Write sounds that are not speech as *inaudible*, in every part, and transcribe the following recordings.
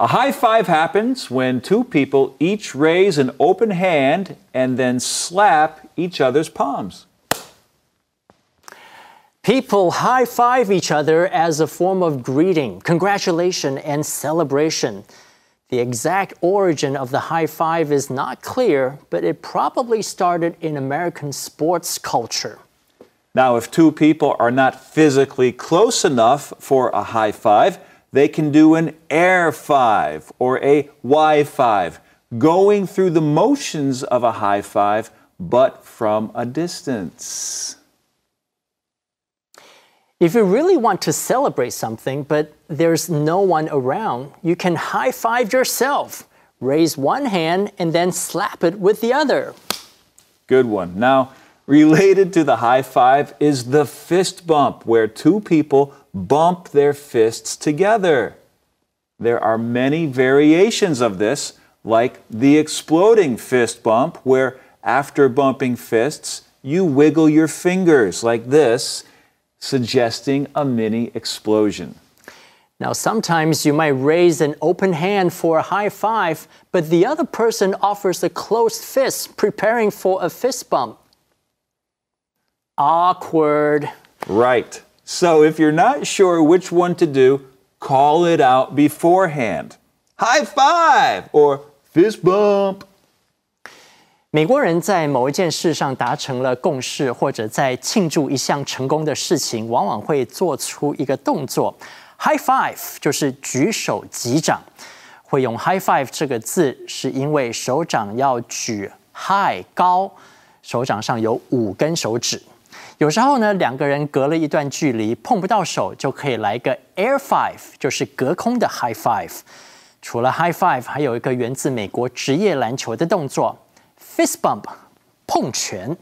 A high five happens when two people each raise an open hand and then slap each other's palms. People high five each other as a form of greeting, congratulation, and celebration. The exact origin of the high five is not clear, but it probably started in American sports culture. Now, if two people are not physically close enough for a high five, they can do an air five or a Y five, going through the motions of a high five, but from a distance. If you really want to celebrate something, but there's no one around, you can high five yourself. Raise one hand and then slap it with the other. Good one. Now, *laughs* related to the high five is the fist bump, where two people bump their fists together. There are many variations of this, like the exploding fist bump, where after bumping fists, you wiggle your fingers like this suggesting a mini explosion. Now, sometimes you might raise an open hand for a high five, but the other person offers a closed fist, preparing for a fist bump. Awkward. Right. So if you're not sure which one to do, call it out beforehand. High five or fist bump. 美国人在某一件事上达成了共识，或者在庆祝一项成功的事情，往往会做出一个动作，high five，就是举手击掌。会用 high five 这个字，是因为手掌要举 high 高，手掌上有五根手指。 有时候呢，两个人隔了一段距离，碰不到手，就可以来个 air five，就是隔空的 high five。除了 high five，还有一个源自美国职业篮球的动作。Fist bump，碰拳，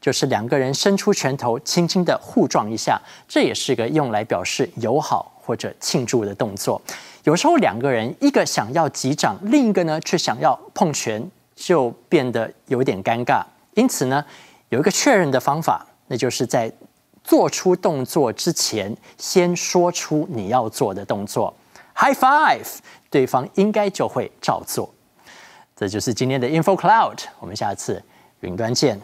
就是两个人伸出拳头，轻轻的互撞一下，这也是个用来表示友好或者庆祝的动作。有时候两个人一个想要击掌，另一个呢却想要碰拳，就变得有点尴尬。因此呢，有一个确认的方法，那就是在做出动作之前，先说出你要做的动作，High five，对方应该就会照做。这就是今天的 Info Cloud，我们下次云端见。